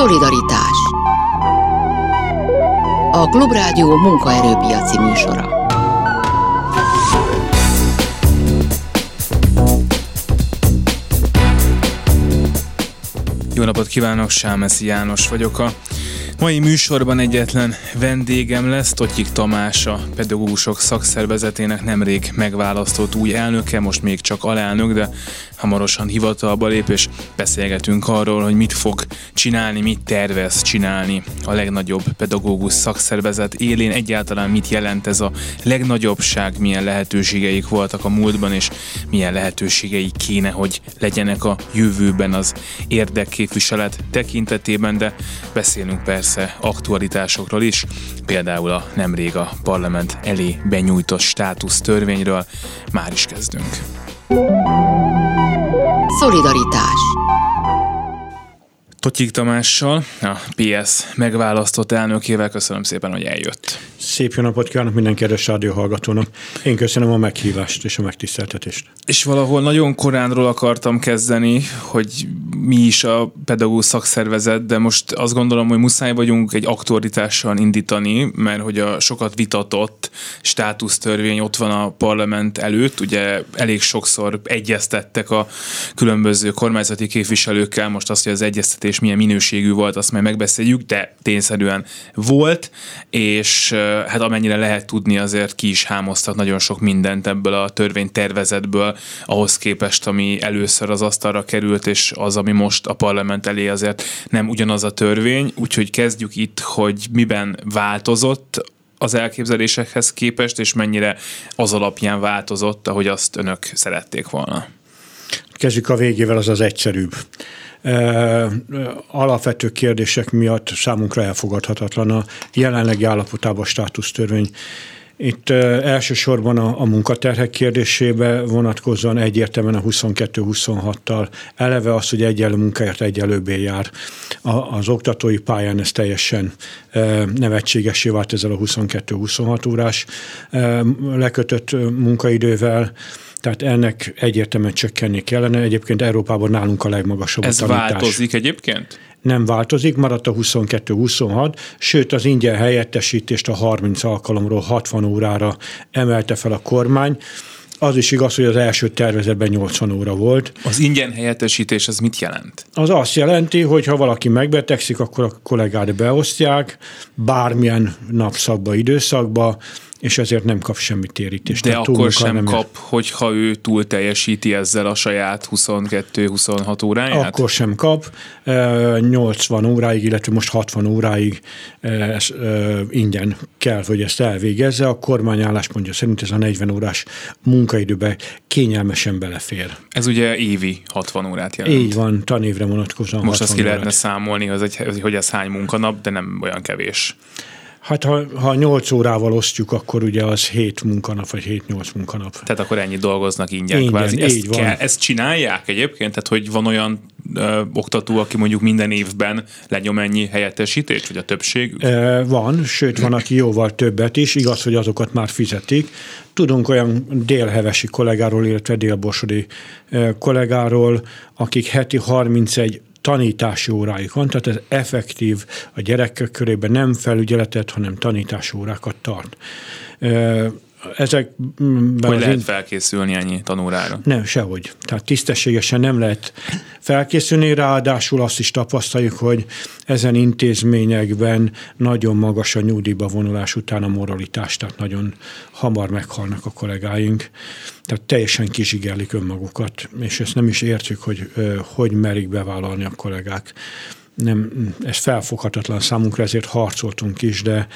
Szolidaritás. A Klubrádió munkaerőpiaci műsora. Jó napot kívánok, Sámeszi János vagyok. A Mai műsorban egyetlen vendégem lesz Totyik Tamás, a pedagógusok szakszervezetének nemrég megválasztott új elnöke, most még csak alelnök, de hamarosan hivatalba lép, és beszélgetünk arról, hogy mit fog csinálni, mit tervez csinálni a legnagyobb pedagógus szakszervezet élén, egyáltalán mit jelent ez a legnagyobbság, milyen lehetőségeik voltak a múltban, és milyen lehetőségeik kéne, hogy legyenek a jövőben az érdekképviselet tekintetében, de beszélünk persze aktualitásokról is, például a nemrég a parlament elé benyújtott státusz törvényről. Már is kezdünk. Szolidaritás Totyik Tamással, a PS megválasztott elnökével. Köszönöm szépen, hogy eljött. Szép jó napot kívánok minden kedves rádióhallgatónak. Én köszönöm a meghívást és a megtiszteltetést. És valahol nagyon koránról akartam kezdeni, hogy mi is a pedagógus szakszervezet, de most azt gondolom, hogy muszáj vagyunk egy aktualitással indítani, mert hogy a sokat vitatott státusztörvény ott van a parlament előtt, ugye elég sokszor egyeztettek a különböző kormányzati képviselőkkel, most azt, hogy az egyeztetés milyen minőségű volt, azt majd megbeszéljük, de tényszerűen volt, és hát amennyire lehet tudni, azért ki is hámoztak nagyon sok mindent ebből a törvénytervezetből, ahhoz képest, ami először az asztalra került, és az, ami most a parlament elé azért nem ugyanaz a törvény, úgyhogy kezdjük itt, hogy miben változott az elképzelésekhez képest, és mennyire az alapján változott, ahogy azt önök szerették volna. Kezdjük a végével, az az egyszerűbb alapvető kérdések miatt számunkra elfogadhatatlan a jelenlegi állapotában a státusztörvény. Itt elsősorban a, a munkaterhek kérdésébe vonatkozóan egyértelműen a 22-26-tal eleve az, hogy egyenlő munkáért egyelőbbé jár. A, az oktatói pályán ez teljesen nevetségesé vált ezzel a 22-26 órás lekötött munkaidővel tehát ennek egyértelműen csökkenni kellene. Egyébként Európában nálunk a legmagasabb Ez a tanítás. változik egyébként? Nem változik, maradt a 22-26, sőt az ingyen helyettesítést a 30 alkalomról 60 órára emelte fel a kormány. Az is igaz, hogy az első tervezetben 80 óra volt. Az ingyen helyettesítés az mit jelent? Az azt jelenti, hogy ha valaki megbetegszik, akkor a kollégát beosztják bármilyen napszakba, időszakba, és ezért nem kap semmi térítést. De akkor sem nem kap, ér. hogyha ő túl teljesíti ezzel a saját 22-26 óráját? Akkor sem kap. 80 óráig, illetve most 60 óráig ez, ingyen kell, hogy ezt elvégezze. A kormány álláspontja szerint ez a 40 órás munkaidőbe kényelmesen belefér. Ez ugye évi 60 órát jelent. Így van, tanévre vonatkozóan Most azt ki órát. lehetne számolni, az egy, hogy ez hány munkanap, de nem olyan kevés. Hát ha, ha 8 órával osztjuk, akkor ugye az 7 munkanap, vagy 7-8 munkanap. Tehát akkor ennyi dolgoznak ingyen. ingyen kvázi. Ezt, így van. Kell, ezt csinálják egyébként? Tehát, hogy van olyan ö, oktató, aki mondjuk minden évben lenyom ennyi helyettesítést, vagy a többség? E, van, sőt van, aki jóval többet is, igaz, hogy azokat már fizetik. Tudunk olyan délhevesi kollégáról, illetve délborsodi kollégáról, akik heti 31 tanítási óráik van, tehát ez effektív a gyerekek körében nem felügyeletet, hanem tanítási órákat tart. Ezek, hogy lehet én... felkészülni ennyi tanórára? Nem, sehogy. Tehát tisztességesen nem lehet felkészülni, ráadásul azt is tapasztaljuk, hogy ezen intézményekben nagyon magas a nyugdíjba vonulás után a moralitás, tehát nagyon hamar meghalnak a kollégáink. Tehát teljesen kizsigerlik önmagukat, és ezt nem is értjük, hogy hogy merik bevállalni a kollégák. Nem, ez felfoghatatlan számunkra, ezért harcoltunk is, de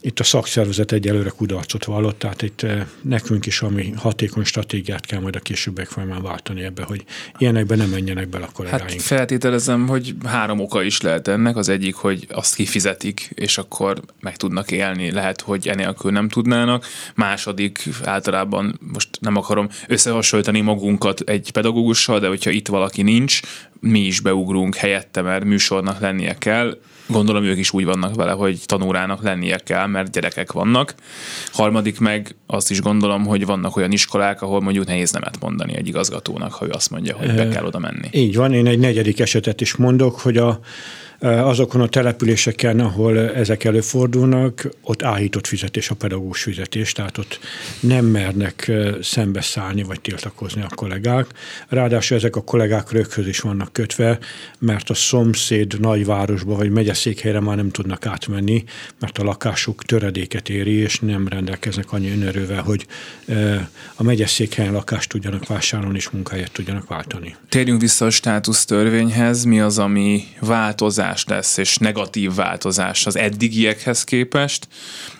itt a szakszervezet egyelőre kudarcot vallott, tehát itt eh, nekünk is ami hatékony stratégiát kell majd a későbbek folyamán váltani ebbe, hogy ilyenekbe nem menjenek bele a kollégáink. Hát feltételezem, hogy három oka is lehet ennek. Az egyik, hogy azt kifizetik, és akkor meg tudnak élni. Lehet, hogy enélkül nem tudnának. Második, általában most nem akarom összehasonlítani magunkat egy pedagógussal, de hogyha itt valaki nincs, mi is beugrunk helyette, mert műsornak lennie kell Gondolom ők is úgy vannak vele, hogy tanórának lennie kell, mert gyerekek vannak. Harmadik meg azt is gondolom, hogy vannak olyan iskolák, ahol mondjuk nehéz nemet mondani egy igazgatónak, ha ő azt mondja, hogy be kell oda menni. Így van, én egy negyedik esetet is mondok, hogy a azokon a településeken, ahol ezek előfordulnak, ott áhított fizetés a pedagógus fizetés, tehát ott nem mernek szembeszállni vagy tiltakozni a kollégák. Ráadásul ezek a kollégák röghöz is vannak kötve, mert a szomszéd nagyvárosba vagy megyeszékhelyre már nem tudnak átmenni, mert a lakásuk töredéket éri, és nem rendelkeznek annyi önerővel, hogy a megyeszékhelyen lakást tudjanak vásárolni és munkahelyet tudjanak váltani. Térjünk vissza a státusz törvényhez. Mi az, ami változás lesz, és negatív változás az eddigiekhez képest,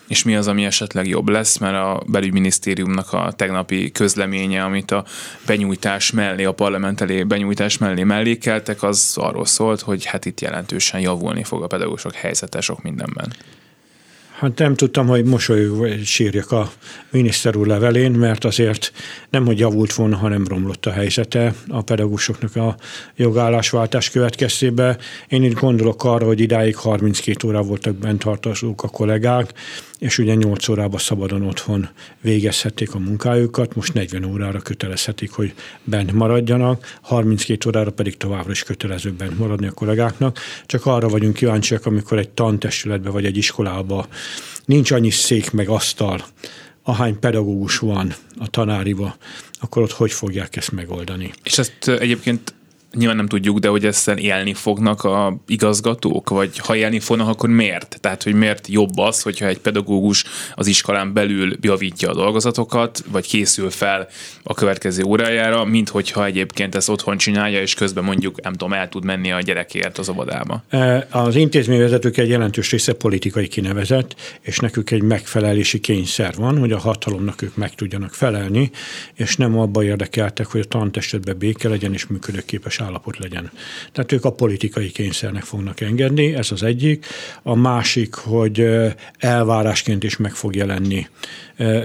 és mi az, ami esetleg jobb lesz, mert a belügyminisztériumnak a tegnapi közleménye, amit a benyújtás mellé, a parlament elé benyújtás mellé mellékeltek, az arról szólt, hogy hát itt jelentősen javulni fog a pedagógusok helyzete sok mindenben. Hát nem tudtam, hogy mosolyogva sírjak a miniszter úr levelén, mert azért nem, hogy javult volna, hanem romlott a helyzete a pedagógusoknak a jogállásváltás következtében. Én itt gondolok arra, hogy idáig 32 óra voltak bent tartozók a kollégák, és ugye 8 órában szabadon otthon végezhették a munkájukat, most 40 órára kötelezhetik, hogy bent maradjanak, 32 órára pedig továbbra is kötelező bent maradni a kollégáknak. Csak arra vagyunk kíváncsiak, amikor egy tantestületbe vagy egy iskolába nincs annyi szék meg asztal, ahány pedagógus van a tanáriba, akkor ott hogy fogják ezt megoldani. És ezt egyébként nyilván nem tudjuk, de hogy ezzel élni fognak a igazgatók, vagy ha élni fognak, akkor miért? Tehát, hogy miért jobb az, hogyha egy pedagógus az iskolán belül javítja a dolgozatokat, vagy készül fel a következő órájára, mint hogyha egyébként ezt otthon csinálja, és közben mondjuk, nem tudom, el tud menni a gyerekért az óvodába. E, az intézményvezetők egy jelentős része politikai kinevezett, és nekük egy megfelelési kényszer van, hogy a hatalomnak ők meg tudjanak felelni, és nem abba érdekeltek, hogy a tantestetben béke legyen és működőképes állapot legyen. Tehát ők a politikai kényszernek fognak engedni, ez az egyik. A másik, hogy elvárásként is meg fog jelenni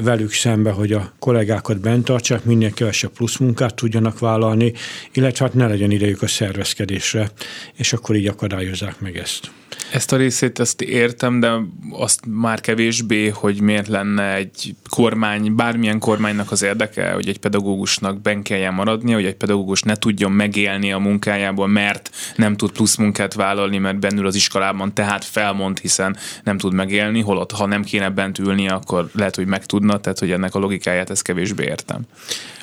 velük szembe, hogy a kollégákat bent tartsák, minél kevesebb plusz munkát tudjanak vállalni, illetve hát ne legyen idejük a szervezkedésre, és akkor így akadályozzák meg ezt. Ezt a részét ezt értem, de azt már kevésbé, hogy miért lenne egy kormány, bármilyen kormánynak az érdeke, hogy egy pedagógusnak ben kelljen maradnia, hogy egy pedagógus ne tudjon megélni a munkájából, mert nem tud plusz munkát vállalni, mert bennül az iskolában, tehát felmond, hiszen nem tud megélni, holott ha nem kéne bent ülni, akkor lehet, hogy meg tudna, tehát hogy ennek a logikáját ezt kevésbé értem.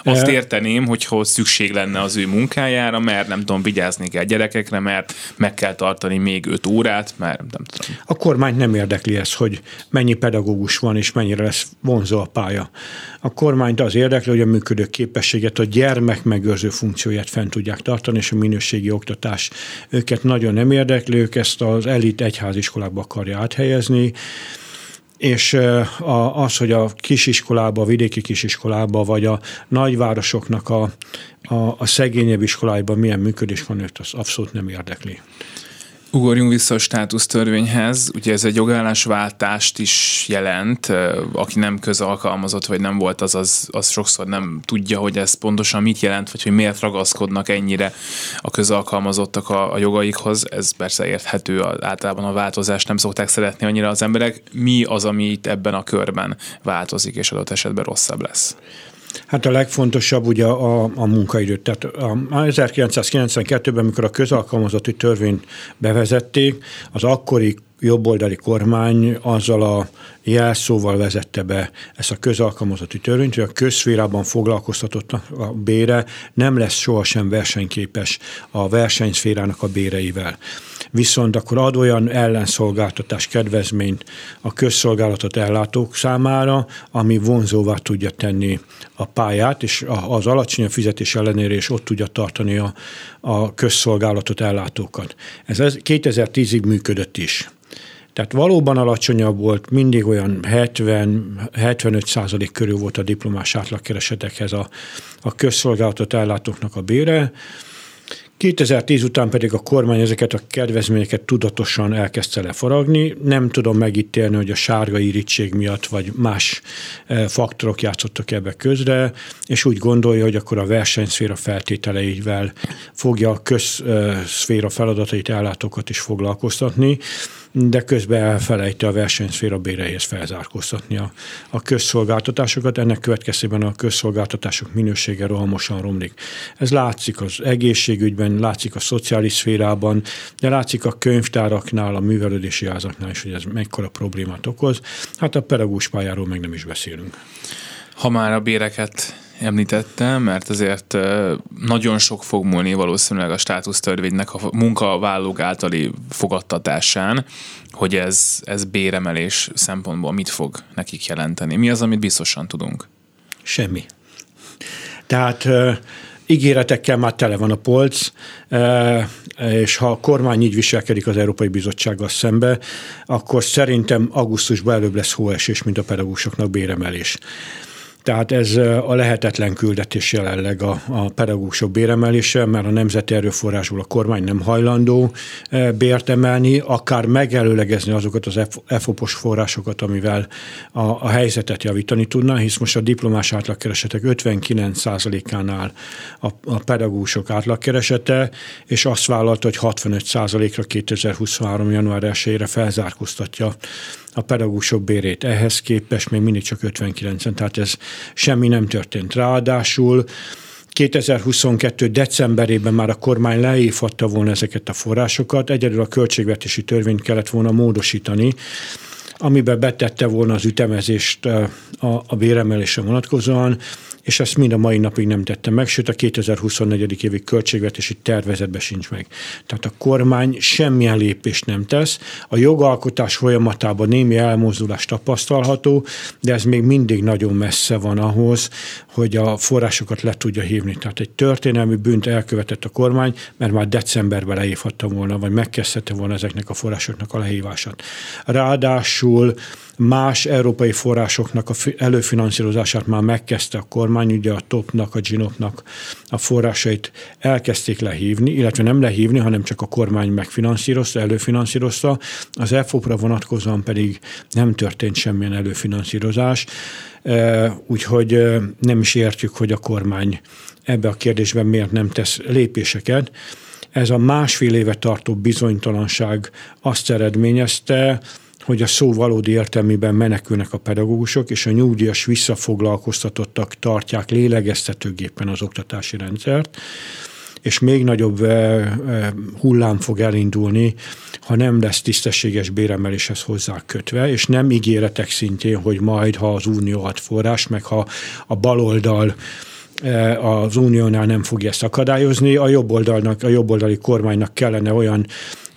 Azt érteném, hogy szükség lenne az ő munkájára, mert nem tudom, vigyázni kell gyerekekre, mert meg kell tartani még öt órát, mert nem tudom. A kormányt nem érdekli ez, hogy mennyi pedagógus van, és mennyire lesz vonzó a pálya. A kormányt az érdekli, hogy a működő képességet, a gyermek megőrző funkcióját fent tudják tartani, és a minőségi oktatás őket nagyon nem érdekli, ők ezt az elit egyháziskolákba akarja áthelyezni, és az, hogy a kisiskolába, a vidéki kisiskolába, vagy a nagyvárosoknak a, a, a szegényebb iskoláiban milyen működés van, őt az abszolút nem érdekli. Ugorjunk vissza a státusztörvényhez. Ugye ez egy jogállásváltást is jelent. Aki nem közalkalmazott, vagy nem volt, az, az, az sokszor nem tudja, hogy ez pontosan mit jelent, vagy hogy miért ragaszkodnak ennyire a közalkalmazottak a, a jogaikhoz. Ez persze érthető, általában a változást nem szokták szeretni annyira az emberek. Mi az, ami itt ebben a körben változik, és adott esetben rosszabb lesz? Hát a legfontosabb ugye a, a munkaidő. Tehát a 1992-ben, amikor a közalkalmazotti törvényt bevezették, az akkori jobboldali kormány azzal a jelszóval vezette be ezt a közalkalmazotti törvényt, hogy a közszférában foglalkoztatottnak a bére nem lesz sohasem versenyképes a versenyszférának a béreivel. Viszont akkor ad olyan ellenszolgáltatás kedvezményt a közszolgálatot ellátók számára, ami vonzóvá tudja tenni a pályát, és az alacsony fizetés ellenére is ott tudja tartani a, a közszolgálatot ellátókat. Ez 2010-ig működött is. Tehát valóban alacsonyabb volt, mindig olyan 70-75 százalék körül volt a diplomás átlagkeresetekhez a, a közszolgálatot ellátóknak a bére. 2010 után pedig a kormány ezeket a kedvezményeket tudatosan elkezdte lefaragni. Nem tudom megítélni, hogy a sárga irítség miatt vagy más e, faktorok játszottak ebbe közre, és úgy gondolja, hogy akkor a versenyszféra feltételeivel fogja a közszféra feladatait ellátókat is foglalkoztatni de közben elfelejti a versenyszféra béreihez felzárkóztatni a, a közszolgáltatásokat. Ennek következtében a közszolgáltatások minősége rohamosan romlik. Ez látszik az egészségügyben, látszik a szociális szférában, de látszik a könyvtáraknál, a művelődési házaknál is, hogy ez mekkora problémát okoz. Hát a pedagógus pályáról meg nem is beszélünk. Ha már a béreket említettem, mert azért nagyon sok fog múlni valószínűleg a státusztörvénynek a munkavállalók általi fogadtatásán, hogy ez, ez béremelés szempontból mit fog nekik jelenteni. Mi az, amit biztosan tudunk? Semmi. Tehát ígéretekkel már tele van a polc, és ha a kormány így viselkedik az Európai Bizottsággal szembe, akkor szerintem augusztusban előbb lesz hóesés, mint a pedagógusoknak béremelés. Tehát ez a lehetetlen küldetés jelenleg a, a pedagógusok béremelése, mert a nemzeti erőforrásból a kormány nem hajlandó bért emelni, akár megelőlegezni azokat az EFOPOS forrásokat, amivel a, a helyzetet javítani tudna, hisz most a diplomás átlagkeresetek 59%-ánál a, a pedagógusok átlagkeresete, és azt vállalta, hogy 65%-ra 2023. január 1-ére felzárkóztatja a pedagógusok bérét. Ehhez képest még mindig csak 59-en, tehát ez semmi nem történt. Ráadásul 2022. decemberében már a kormány leívhatta volna ezeket a forrásokat, egyedül a költségvetési törvényt kellett volna módosítani, amiben betette volna az ütemezést a, a béremelésre vonatkozóan, és ezt mind a mai napig nem tette meg, sőt a 2024. évi költségvetési tervezetbe sincs meg. Tehát a kormány semmilyen lépést nem tesz, a jogalkotás folyamatában némi elmozdulás tapasztalható, de ez még mindig nagyon messze van ahhoz, hogy a forrásokat le tudja hívni. Tehát egy történelmi bűnt elkövetett a kormány, mert már decemberben leívhatta volna, vagy megkezdhette volna ezeknek a forrásoknak a lehívását. Ráadásul más európai forrásoknak a előfinanszírozását már megkezdte a kormány, ugye a TOP-nak, a GINOP-nak a forrásait elkezdték lehívni, illetve nem lehívni, hanem csak a kormány megfinanszírozta, előfinanszírozta, az EFOP-ra vonatkozóan pedig nem történt semmilyen előfinanszírozás, úgyhogy nem is értjük, hogy a kormány ebbe a kérdésben miért nem tesz lépéseket. Ez a másfél éve tartó bizonytalanság azt eredményezte, hogy a szó valódi értelmében menekülnek a pedagógusok, és a nyugdíjas visszafoglalkoztatottak tartják lélegeztetőgéppen az oktatási rendszert, és még nagyobb hullám fog elindulni, ha nem lesz tisztességes béremeléshez hozzá kötve, és nem ígéretek szintén, hogy majd, ha az unió ad forrás, meg ha a baloldal az uniónál nem fogja ezt akadályozni, a jobboldalnak, a jobboldali kormánynak kellene olyan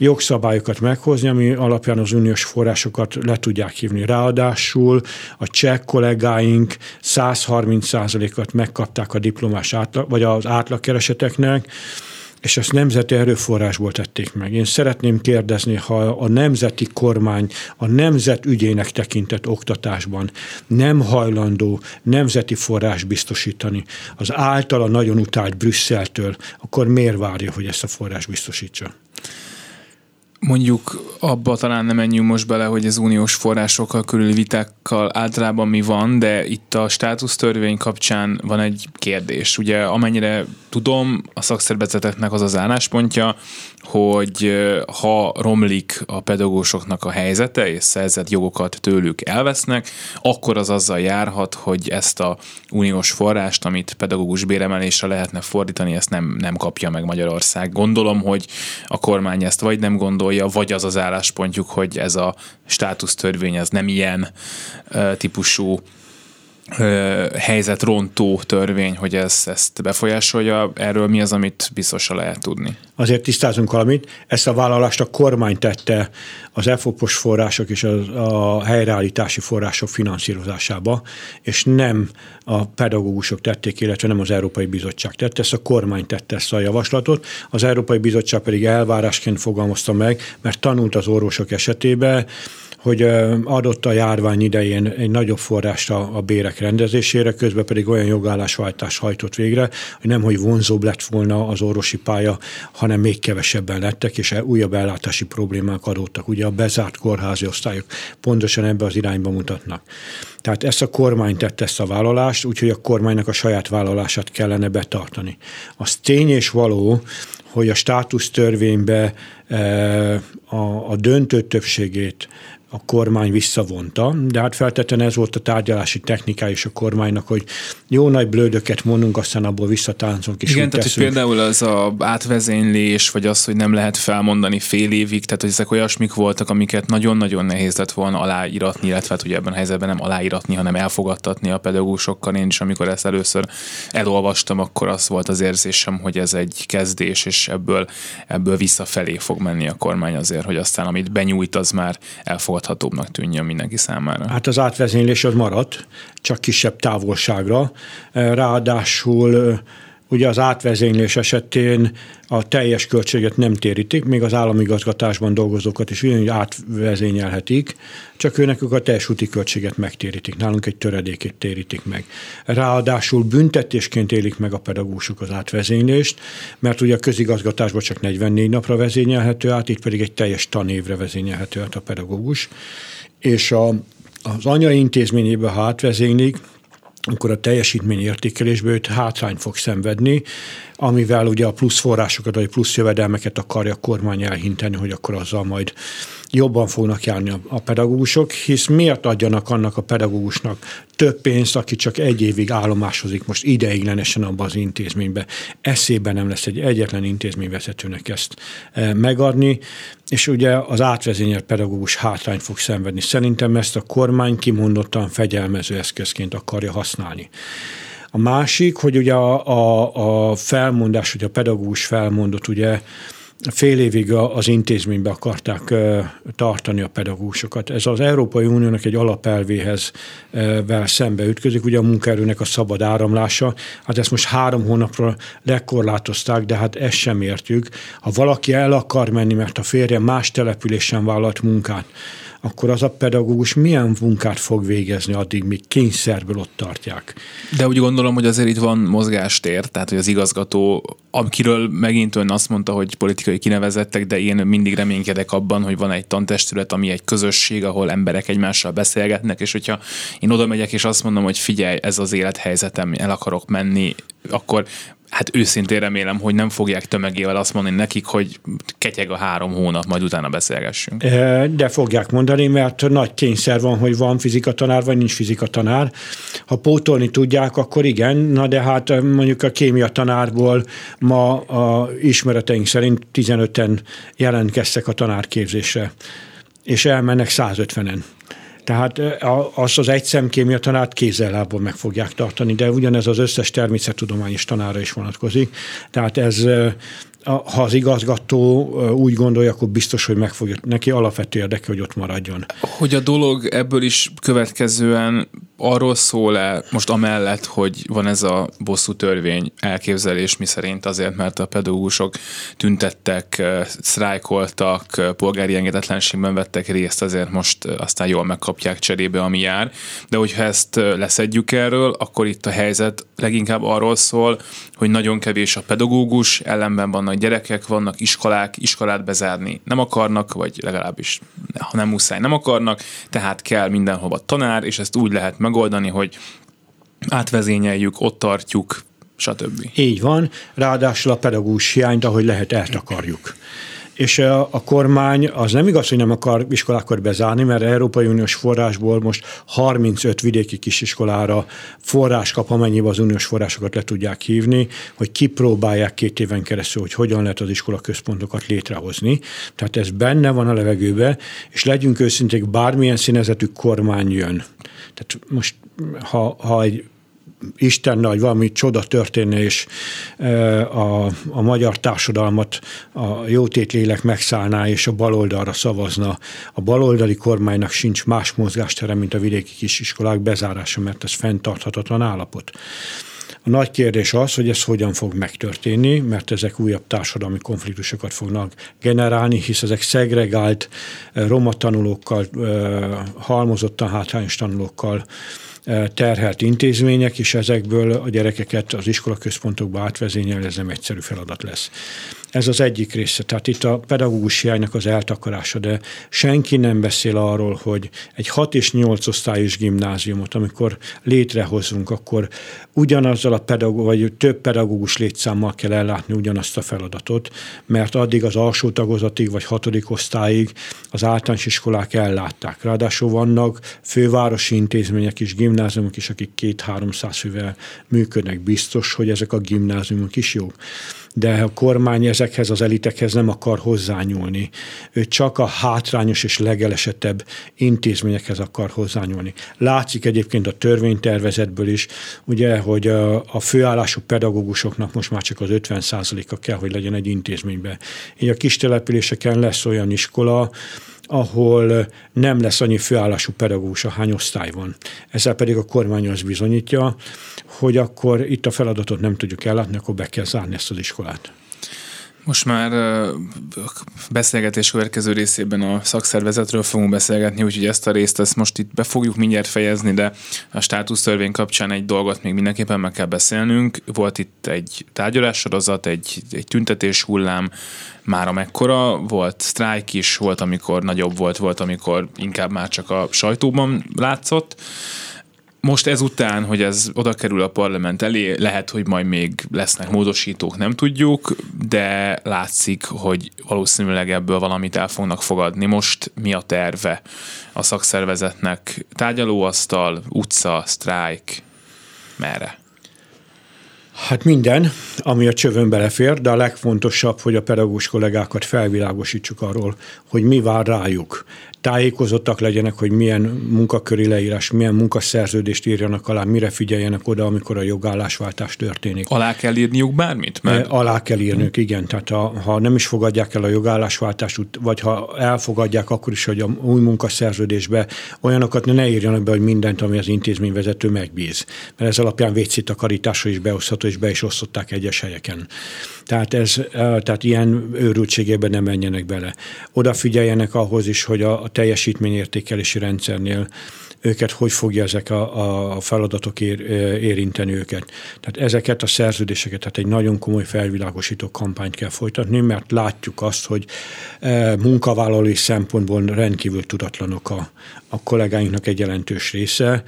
jogszabályokat meghozni, ami alapján az uniós forrásokat le tudják hívni. Ráadásul a cseh kollégáink 130%-ot megkapták a diplomás átlag, vagy az átlagkereseteknek, és ezt nemzeti erőforrásból tették meg. Én szeretném kérdezni, ha a nemzeti kormány a nemzet ügyének tekintett oktatásban nem hajlandó nemzeti forrás biztosítani az általa nagyon utált Brüsszeltől, akkor miért várja, hogy ezt a forrás biztosítsa? Mondjuk abba talán nem menjünk most bele, hogy az uniós forrásokkal körüli vitákkal általában mi van, de itt a státusztörvény kapcsán van egy kérdés. Ugye amennyire tudom, a szakszervezeteknek az az álláspontja, hogy ha romlik a pedagógusoknak a helyzete, és szerzett jogokat tőlük elvesznek, akkor az azzal járhat, hogy ezt a uniós forrást, amit pedagógus béremelésre lehetne fordítani, ezt nem, nem kapja meg Magyarország. Gondolom, hogy a kormány ezt vagy nem gondolja, vagy az az álláspontjuk, hogy ez a státusztörvény ez nem ilyen típusú helyzetrontó törvény, hogy ez, ezt befolyásolja. Erről mi az, amit biztosan lehet tudni? Azért tisztázunk valamit. Ezt a vállalást a kormány tette az EFOPOS források és a, a helyreállítási források finanszírozásába, és nem a pedagógusok tették, illetve nem az Európai Bizottság tette, ezt a kormány tette ezt a javaslatot, az Európai Bizottság pedig elvárásként fogalmazta meg, mert tanult az orvosok esetében, hogy adott a járvány idején egy nagyobb forrást a, a bérek rendezésére, közben pedig olyan jogállásváltást hajtott végre, hogy nem, hogy vonzóbb lett volna az orvosi pálya, hanem még kevesebben lettek, és újabb ellátási problémák adottak. Ugye a bezárt kórházi osztályok pontosan ebbe az irányba mutatnak. Tehát ezt a kormány tette ezt a vállalást, úgyhogy a kormánynak a saját vállalását kellene betartani. Az tény és való, hogy a státusztörvénybe a, a döntő többségét a kormány visszavonta, de hát feltétlenül ez volt a tárgyalási technikája is a kormánynak, hogy jó nagy blödöket mondunk, aztán abból visszatáncunk. És Igen, tehát hogy például az a átvezénylés, vagy az, hogy nem lehet felmondani fél évig, tehát hogy ezek olyasmik voltak, amiket nagyon-nagyon nehéz lett volna aláíratni, illetve hát ugye ebben a helyzetben nem aláíratni, hanem elfogadtatni a pedagógusokkal. Én is, amikor ezt először elolvastam, akkor az volt az érzésem, hogy ez egy kezdés, és ebből, ebből visszafelé fog menni a kormány azért, hogy aztán amit benyújt, az már elfogad elfogadhatóbbnak tűnjön mindenki számára. Hát az átvezénylés az maradt, csak kisebb távolságra. Ráadásul ugye az átvezénylés esetén a teljes költséget nem térítik, még az államigazgatásban dolgozókat is ugyanúgy átvezényelhetik, csak őnek a teljes úti költséget megtérítik, nálunk egy töredékét térítik meg. Ráadásul büntetésként élik meg a pedagógusok az átvezénylést, mert ugye a közigazgatásban csak 44 napra vezényelhető át, itt pedig egy teljes tanévre vezényelhető át a pedagógus, és a, az anyai intézményében, ha átvezénylik, akkor a teljesítmény értékelésből őt hátrány fog szenvedni, amivel ugye a plusz forrásokat, vagy plusz jövedelmeket akarja a kormány elhinteni, hogy akkor azzal majd jobban fognak járni a pedagógusok, hisz miért adjanak annak a pedagógusnak több pénzt, aki csak egy évig állomásozik most ideiglenesen abban az intézménybe. Eszében nem lesz egy egyetlen intézményvezetőnek ezt e, megadni, és ugye az átvezényelt pedagógus hátrány fog szenvedni. Szerintem ezt a kormány kimondottan fegyelmező eszközként akarja használni. A másik, hogy ugye a, a, a felmondás, hogy a pedagógus felmondott, ugye fél évig az intézménybe akarták tartani a pedagógusokat. Ez az Európai Uniónak egy alapelvéhez vel szembe ütközik, ugye a munkaerőnek a szabad áramlása. Hát ezt most három hónapra lekorlátozták, de hát ezt sem értjük. Ha valaki el akar menni, mert a férje más településen vállalt munkát, akkor az a pedagógus milyen munkát fog végezni addig, míg kényszerből ott tartják. De úgy gondolom, hogy azért itt van mozgástér, tehát hogy az igazgató, akiről megint ön azt mondta, hogy politikai kinevezettek, de én mindig reménykedek abban, hogy van egy tantestület, ami egy közösség, ahol emberek egymással beszélgetnek, és hogyha én oda megyek, és azt mondom, hogy figyelj, ez az élethelyzetem, el akarok menni, akkor hát őszintén remélem, hogy nem fogják tömegével azt mondani nekik, hogy ketyeg a három hónap, majd utána beszélgessünk. De fogják mondani, mert nagy kényszer van, hogy van fizika tanár, vagy nincs fizika tanár. Ha pótolni tudják, akkor igen, na de hát mondjuk a kémia tanárból ma a ismereteink szerint 15-en jelentkeztek a tanárképzésre, és elmennek 150-en. Tehát azt az egy szemkémia tanárt kézzel meg fogják tartani, de ugyanez az összes természettudományos tanára is vonatkozik. Tehát ez ha az igazgató úgy gondolja, akkor biztos, hogy meg fogja, neki alapvető érdeke, hogy ott maradjon. Hogy a dolog ebből is következően arról szól-e most amellett, hogy van ez a bosszú törvény elképzelés, mi szerint azért, mert a pedagógusok tüntettek, szrájkoltak, polgári engedetlenségben vettek részt, azért most aztán jól megkapják cserébe, ami jár. De hogyha ezt leszedjük erről, akkor itt a helyzet leginkább arról szól, hogy nagyon kevés a pedagógus, ellenben vannak gyerekek, vannak iskolák, iskolát bezárni nem akarnak, vagy legalábbis ha nem muszáj, nem akarnak, tehát kell mindenhova tanár, és ezt úgy lehet megoldani, hogy átvezényeljük, ott tartjuk, stb. Így van, ráadásul a pedagógus hiányt, ahogy lehet, eltakarjuk és a kormány az nem igaz, hogy nem akar iskolákat bezárni, mert Európai Uniós forrásból most 35 vidéki kisiskolára forrás kap, amennyiben az uniós forrásokat le tudják hívni, hogy kipróbálják két éven keresztül, hogy hogyan lehet az iskola központokat létrehozni. Tehát ez benne van a levegőbe, és legyünk őszinték, bármilyen színezetű kormány jön. Tehát most, ha, ha egy Istennel, hogy valami csoda történne, és a, a magyar társadalmat a jótét lélek megszállná, és a baloldalra szavazna. A baloldali kormánynak sincs más mozgástere, mint a vidéki kisiskolák bezárása, mert ez fenntarthatatlan állapot. A nagy kérdés az, hogy ez hogyan fog megtörténni, mert ezek újabb társadalmi konfliktusokat fognak generálni, hisz ezek szegregált roma tanulókkal, halmozottan hátrányos tanulókkal terhelt intézmények, és ezekből a gyerekeket az iskolaközpontokba átvezényelni, ez nem egyszerű feladat lesz. Ez az egyik része. Tehát itt a pedagógus hiánynak az eltakarása, de senki nem beszél arról, hogy egy 6 és 8 osztályos gimnáziumot, amikor létrehozunk, akkor ugyanazzal a pedagógus, vagy több pedagógus létszámmal kell ellátni ugyanazt a feladatot, mert addig az alsó tagozatig, vagy hatodik osztályig az általános iskolák ellátták. Ráadásul vannak fővárosi intézmények is, gimnáziumok is, akik két-háromszáz fővel működnek. Biztos, hogy ezek a gimnáziumok is jók de a kormány ezekhez az elitekhez nem akar hozzányúlni. Ő csak a hátrányos és legelesettebb intézményekhez akar hozzányúlni. Látszik egyébként a törvénytervezetből is, ugye, hogy a, a főállású pedagógusoknak most már csak az 50%-a kell, hogy legyen egy intézményben. Így a kis településeken lesz olyan iskola, ahol nem lesz annyi főállású pedagógus, hány osztály van. Ezzel pedig a kormány az bizonyítja, hogy akkor itt a feladatot nem tudjuk ellátni, akkor be kell zárni ezt az iskolát. Most már beszélgetés következő részében a szakszervezetről fogunk beszélgetni, úgyhogy ezt a részt ezt most itt be fogjuk mindjárt fejezni, de a státusztörvény kapcsán egy dolgot még mindenképpen meg kell beszélnünk. Volt itt egy tárgyalássorozat, egy, egy tüntetés hullám, már amekkora, volt sztrájk is, volt amikor nagyobb volt, volt amikor inkább már csak a sajtóban látszott. Most ezután, hogy ez oda kerül a parlament elé, lehet, hogy majd még lesznek módosítók, nem tudjuk, de látszik, hogy valószínűleg ebből valamit el fognak fogadni. Most mi a terve a szakszervezetnek? Tárgyalóasztal, utca, sztrájk, merre? Hát minden, ami a csövön belefér, de a legfontosabb, hogy a pedagógus kollégákat felvilágosítsuk arról, hogy mi vár rájuk tájékozottak legyenek, hogy milyen munkaköri leírás, milyen munkaszerződést írjanak alá, mire figyeljenek oda, amikor a jogállásváltás történik. Alá kell írniuk bármit? Mert... Alá kell írniuk, igen. Tehát ha, ha nem is fogadják el a jogállásváltást, vagy ha elfogadják, akkor is, hogy a új munkaszerződésbe olyanokat ne írjanak be, hogy mindent, ami az intézményvezető megbíz. Mert ez alapján vécitakarításra is beosztható, és be is osztották egyes helyeken. Tehát, ez, tehát ilyen őrültségében nem menjenek bele. Odafigyeljenek ahhoz is, hogy a teljesítményértékelési rendszernél őket hogy fogja ezek a, a feladatok ér, érinteni őket. Tehát ezeket a szerződéseket, tehát egy nagyon komoly felvilágosító kampányt kell folytatni, mert látjuk azt, hogy munkavállalói szempontból rendkívül tudatlanok a, a kollégáinknak egy jelentős része,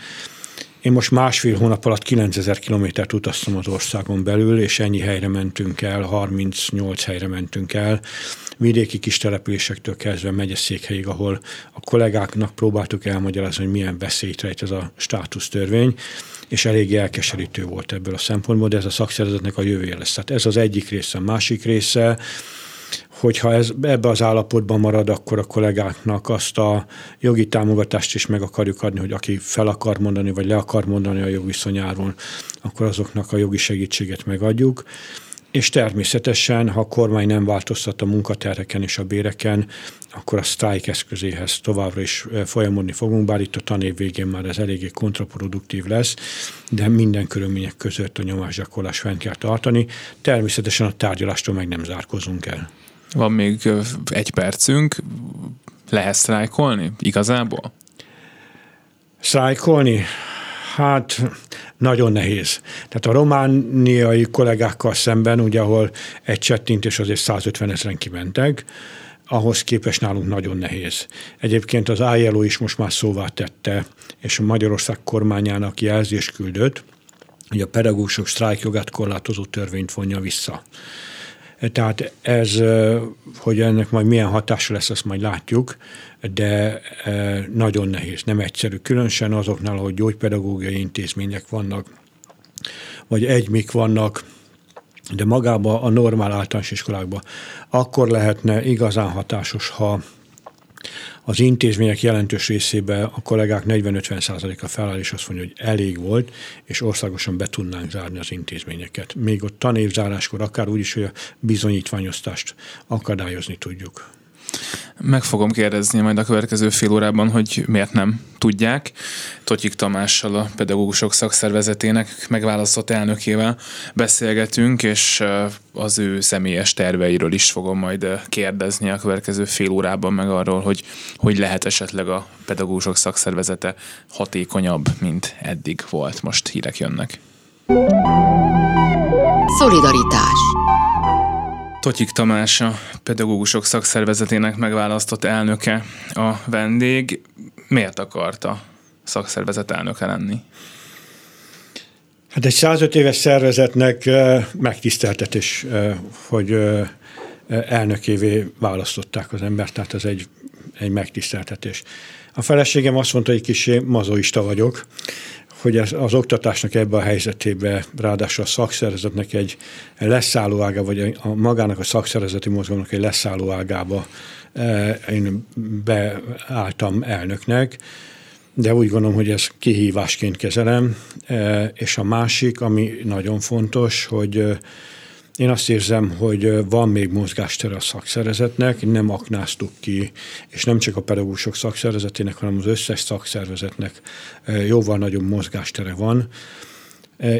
én most másfél hónap alatt 9000 kilométert utaztam az országon belül, és ennyi helyre mentünk el, 38 helyre mentünk el, vidéki kis településektől kezdve megyeszékhelyig, ahol a kollégáknak próbáltuk elmagyarázni, hogy milyen veszélyt rejt ez a státusztörvény, és elég elkeserítő volt ebből a szempontból, de ez a szakszervezetnek a jövője lesz. Tehát ez az egyik része. A másik része, hogyha ez ebbe az állapotban marad, akkor a kollégáknak azt a jogi támogatást is meg akarjuk adni, hogy aki fel akar mondani, vagy le akar mondani a jogviszonyáról, akkor azoknak a jogi segítséget megadjuk. És természetesen, ha a kormány nem változtat a munkaterheken és a béreken, akkor a sztrájk eszközéhez továbbra is folyamodni fogunk, bár itt a tanév végén már ez eléggé kontraproduktív lesz, de minden körülmények között a nyomásgyakorlás fent kell tartani. Természetesen a tárgyalástól meg nem zárkozunk el. Van még egy percünk. Lehet sztrájkolni igazából? Sztrájkolni? Hát nagyon nehéz. Tehát a romániai kollégákkal szemben, ugye, ahol egy csettintés azért 150 ezeren kimentek, ahhoz képest nálunk nagyon nehéz. Egyébként az ILO is most már szóvá tette, és a Magyarország kormányának jelzést küldött, hogy a pedagógusok sztrájkjogát korlátozó törvényt vonja vissza. Tehát ez, hogy ennek majd milyen hatása lesz, azt majd látjuk, de nagyon nehéz, nem egyszerű. Különösen azoknál, hogy gyógypedagógiai intézmények vannak, vagy egymik vannak, de magában a normál általános iskolákban akkor lehetne igazán hatásos, ha az intézmények jelentős részében a kollégák 40-50%-a feláll, és azt mondja, hogy elég volt, és országosan be tudnánk zárni az intézményeket. Még ott tanévzáráskor akár úgy is, hogy a bizonyítványosztást akadályozni tudjuk. Meg fogom kérdezni majd a következő fél órában, hogy miért nem tudják. Totyik Tamással, a pedagógusok szakszervezetének megválasztott elnökével beszélgetünk, és az ő személyes terveiről is fogom majd kérdezni a következő fél órában, meg arról, hogy hogy lehet esetleg a pedagógusok szakszervezete hatékonyabb, mint eddig volt. Most hírek jönnek. Szolidaritás Totyik Tamás, a pedagógusok szakszervezetének megválasztott elnöke a vendég. Miért akarta szakszervezet elnöke lenni? Hát egy 105 éves szervezetnek megtiszteltetés, hogy elnökévé választották az embert, tehát ez egy, egy megtiszteltetés. A feleségem azt mondta, hogy kicsi mazoista vagyok, hogy az, az oktatásnak ebbe a helyzetébe, ráadásul a szakszervezetnek egy leszálló ága, vagy a, a magának a szakszervezeti mozgalomnak egy leszálló ágába e, én beálltam elnöknek, de úgy gondolom, hogy ez kihívásként kezelem, e, és a másik, ami nagyon fontos, hogy én azt érzem, hogy van még mozgástere a szakszervezetnek, nem aknáztuk ki, és nem csak a pedagógusok szakszervezetének, hanem az összes szakszervezetnek jóval nagyobb mozgástere van,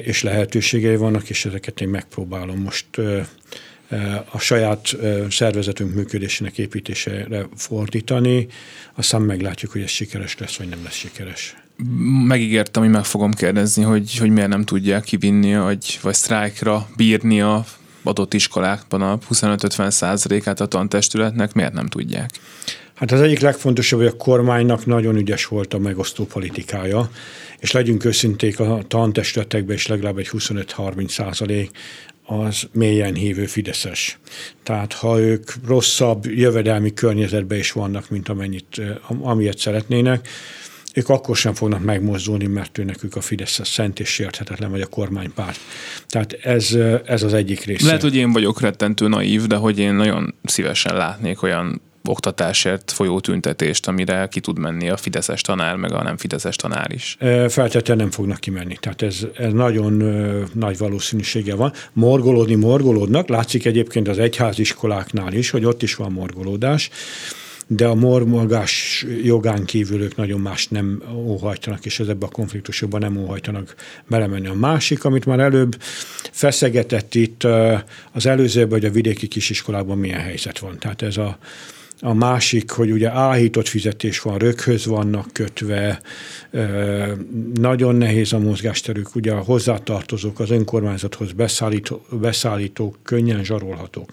és lehetőségei vannak, és ezeket én megpróbálom most a saját szervezetünk működésének építésére fordítani, aztán meglátjuk, hogy ez sikeres lesz, vagy nem lesz sikeres. Megígértem, hogy meg fogom kérdezni, hogy, hogy miért nem tudják kivinni, vagy, vagy sztrájkra bírni a adott iskolákban a 25-50 százalékát a tantestületnek miért nem tudják? Hát az egyik legfontosabb, hogy a kormánynak nagyon ügyes volt a megosztó politikája, és legyünk őszinték a tantestületekben is legalább egy 25-30 százalék az mélyen hívő Fideszes. Tehát ha ők rosszabb jövedelmi környezetben is vannak, mint amennyit, amilyet szeretnének, ők akkor sem fognak megmozdulni, mert ő nekük a Fidesz a szent és sérthetetlen, vagy a kormánypárt. Tehát ez, ez az egyik része. Lehet, hogy én vagyok rettentő naív, de hogy én nagyon szívesen látnék olyan oktatásért folyó tüntetést, amire ki tud menni a fideszes tanár, meg a nem fideszes tanár is. Feltétlenül nem fognak kimenni. Tehát ez, ez nagyon nagy valószínűsége van. Morgolódni morgolódnak. Látszik egyébként az egyháziskoláknál is, hogy ott is van morgolódás de a mormolgás jogán kívül ők nagyon más nem óhajtanak, és ez ebbe a konfliktusokban nem óhajtanak belemenni. A másik, amit már előbb feszegetett itt az előzőben, hogy a vidéki kisiskolában milyen helyzet van. Tehát ez a, a másik, hogy ugye áhított fizetés van, röghöz vannak kötve, nagyon nehéz a mozgásterük, ugye a hozzátartozók, az önkormányzathoz beszállító, beszállítók könnyen zsarolhatók.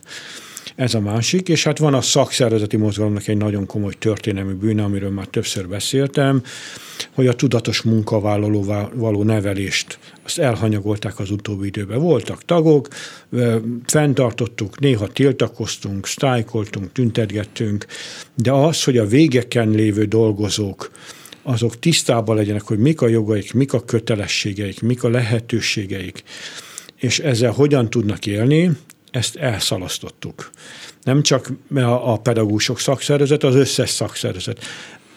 Ez a másik, és hát van a szakszervezeti mozgalomnak egy nagyon komoly történelmi bűne, amiről már többször beszéltem, hogy a tudatos munkavállalóvá való nevelést azt elhanyagolták az utóbbi időben. Voltak tagok, fenntartottuk, néha tiltakoztunk, sztrájkoltunk, tüntetgettünk, de az, hogy a végeken lévő dolgozók azok tisztában legyenek, hogy mik a jogaik, mik a kötelességeik, mik a lehetőségeik, és ezzel hogyan tudnak élni, ezt elszalasztottuk. Nem csak a pedagógusok szakszervezet, az összes szakszervezet.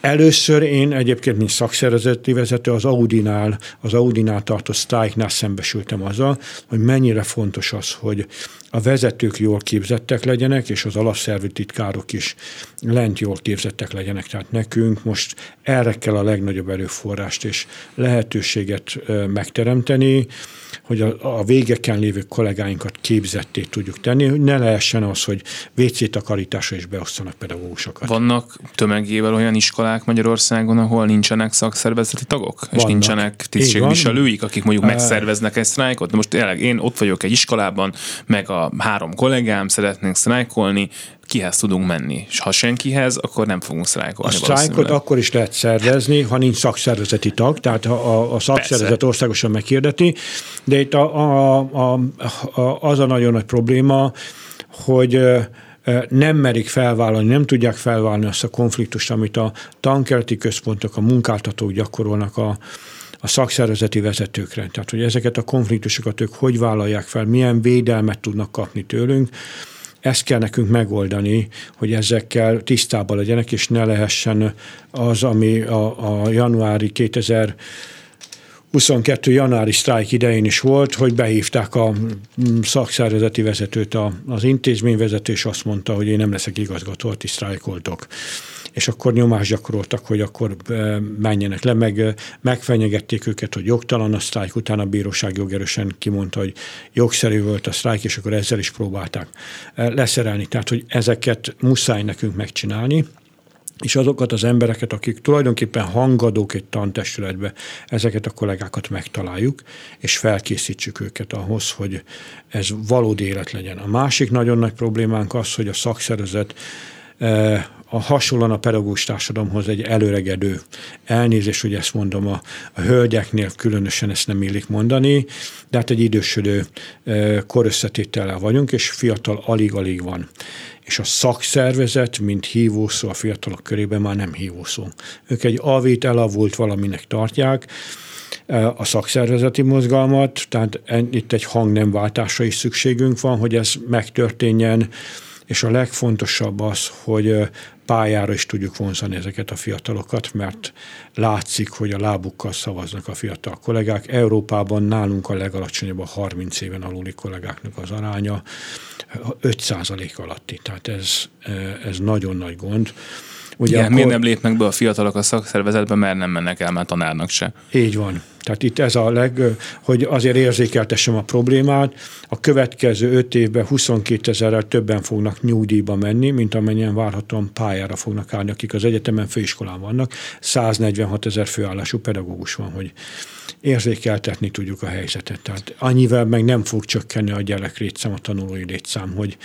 Először én egyébként, mint szakszervezeti vezető, az Audinál, az Audinál tartott sztrájknál szembesültem azzal, hogy mennyire fontos az, hogy a vezetők jól képzettek legyenek, és az alapszervű titkárok is lent jól képzettek legyenek. Tehát nekünk most erre kell a legnagyobb erőforrást és lehetőséget megteremteni, hogy a, a végeken lévő kollégáinkat képzetté tudjuk tenni, hogy ne lehessen az, hogy WC takarításra is beosztanak pedagógusokat. Vannak tömegével olyan iskolák Magyarországon, ahol nincsenek szakszervezeti tagok? Vannak. És nincsenek tisztségviselőik, akik mondjuk megszerveznek egy sztrájkot? De most tényleg én ott vagyok egy iskolában, meg a három kollégám szeretnénk sztrájkolni, kihez tudunk menni. És ha senkihez, akkor nem fogunk sztrájkolni. A sztrájkot akkor is lehet szervezni, ha nincs szakszervezeti tag, tehát ha a, a szakszervezet Persze. országosan meghirdeti, de itt a, a, a, a, az a nagyon nagy probléma, hogy nem merik felvállalni, nem tudják felvállalni azt a konfliktust, amit a tankerti központok, a munkáltatók gyakorolnak a, a szakszervezeti vezetőkre. Tehát, hogy ezeket a konfliktusokat ők hogy vállalják fel, milyen védelmet tudnak kapni tőlünk, ezt kell nekünk megoldani, hogy ezekkel tisztában legyenek, és ne lehessen az, ami a, a januári 2000 22 januári sztrájk idején is volt, hogy behívták a mm, szakszervezeti vezetőt, az intézményvezető, és azt mondta, hogy én nem leszek igazgató, ti sztrájkoltok és akkor nyomást gyakoroltak, hogy akkor menjenek le, meg megfenyegették őket, hogy jogtalan a sztrájk, utána a bíróság jogerősen kimondta, hogy jogszerű volt a sztrájk, és akkor ezzel is próbálták leszerelni. Tehát, hogy ezeket muszáj nekünk megcsinálni, és azokat az embereket, akik tulajdonképpen hangadók egy tantestületbe, ezeket a kollégákat megtaláljuk, és felkészítsük őket ahhoz, hogy ez valódi élet legyen. A másik nagyon nagy problémánk az, hogy a szakszervezet a hasonlóan a pedagógus társadalomhoz egy előregedő elnézés, hogy ezt mondom, a, a hölgyeknél különösen ezt nem illik mondani, de hát egy idősödő korösszetétellel vagyunk, és fiatal alig-alig van és a szakszervezet, mint hívószó a fiatalok körében már nem hívószó. Ők egy avét elavult valaminek tartják, a szakszervezeti mozgalmat, tehát itt egy hangnemváltásra is szükségünk van, hogy ez megtörténjen, és a legfontosabb az, hogy pályára is tudjuk vonzani ezeket a fiatalokat, mert látszik, hogy a lábukkal szavaznak a fiatal kollégák. Európában nálunk a legalacsonyabb a 30 éven aluli kollégáknak az aránya, 5% alatti, tehát ez, ez nagyon nagy gond. Ugye Igen, akkor... miért nem lépnek be a fiatalok a szakszervezetbe, mert nem mennek el már tanárnak se. Így van. Tehát itt ez a leg, hogy azért érzékeltessem a problémát, a következő öt évben 22 ezerrel többen fognak nyugdíjba menni, mint amennyien várhatóan pályára fognak állni, akik az egyetemen főiskolán vannak. 146 ezer főállású pedagógus van, hogy érzékeltetni tudjuk a helyzetet. Tehát annyivel meg nem fog csökkenni a gyerek létszám, a tanulói létszám, hogy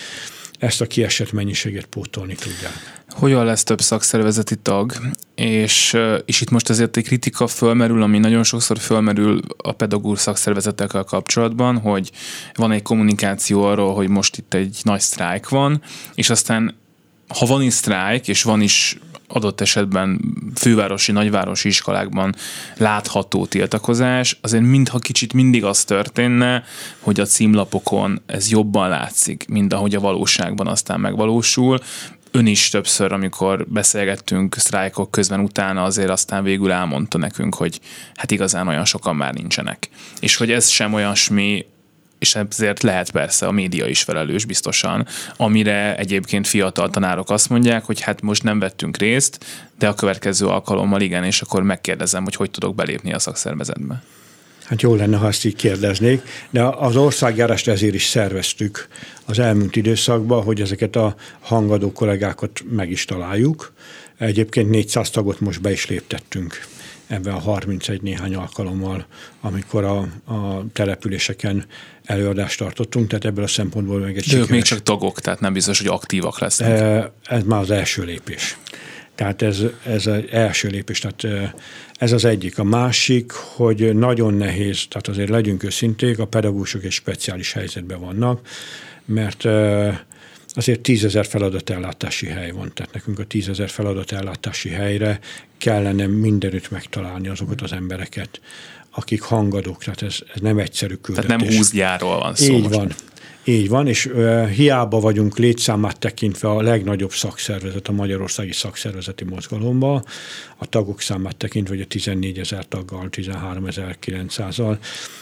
ezt a kiesett mennyiséget pótolni tudják. Hogyan lesz több szakszervezeti tag? És, és itt most azért egy kritika fölmerül, ami nagyon sokszor fölmerül a pedagógus szakszervezetekkel kapcsolatban, hogy van egy kommunikáció arról, hogy most itt egy nagy sztrájk van, és aztán ha van is sztrájk, és van is adott esetben fővárosi, nagyvárosi iskolákban látható tiltakozás, azért mintha kicsit mindig az történne, hogy a címlapokon ez jobban látszik, mint ahogy a valóságban aztán megvalósul. Ön is többször, amikor beszélgettünk sztrájkok közben utána, azért aztán végül elmondta nekünk, hogy hát igazán olyan sokan már nincsenek. És hogy ez sem olyasmi, és ezért lehet persze a média is felelős biztosan, amire egyébként fiatal tanárok azt mondják, hogy hát most nem vettünk részt, de a következő alkalommal igen, és akkor megkérdezem, hogy hogy tudok belépni a szakszervezetbe. Hát jó lenne, ha ezt így kérdeznék, de az országjárást ezért is szerveztük az elmúlt időszakban, hogy ezeket a hangadó kollégákat meg is találjuk. Egyébként 400 tagot most be is léptettünk ebben a 31 néhány alkalommal, amikor a, a településeken előadást tartottunk, tehát ebből a szempontból meg egy De ők még csak tagok, tehát nem biztos, hogy aktívak lesznek. Ez már az első lépés. Tehát ez, ez az első lépés, tehát ez az egyik. A másik, hogy nagyon nehéz, tehát azért legyünk őszinték, a pedagógusok egy speciális helyzetben vannak, mert azért tízezer feladatellátási hely van, tehát nekünk a tízezer feladatellátási helyre kellene mindenütt megtalálni azokat az embereket, akik hangadók, tehát ez, ez nem egyszerű küldetés. Tehát nem húsz gyárról van szó. Így most. van. Így van, és uh, hiába vagyunk létszámát tekintve a legnagyobb szakszervezet a Magyarországi Szakszervezeti Mozgalomba, a tagok számát tekintve, hogy a 14 ezer taggal, 13 900-al,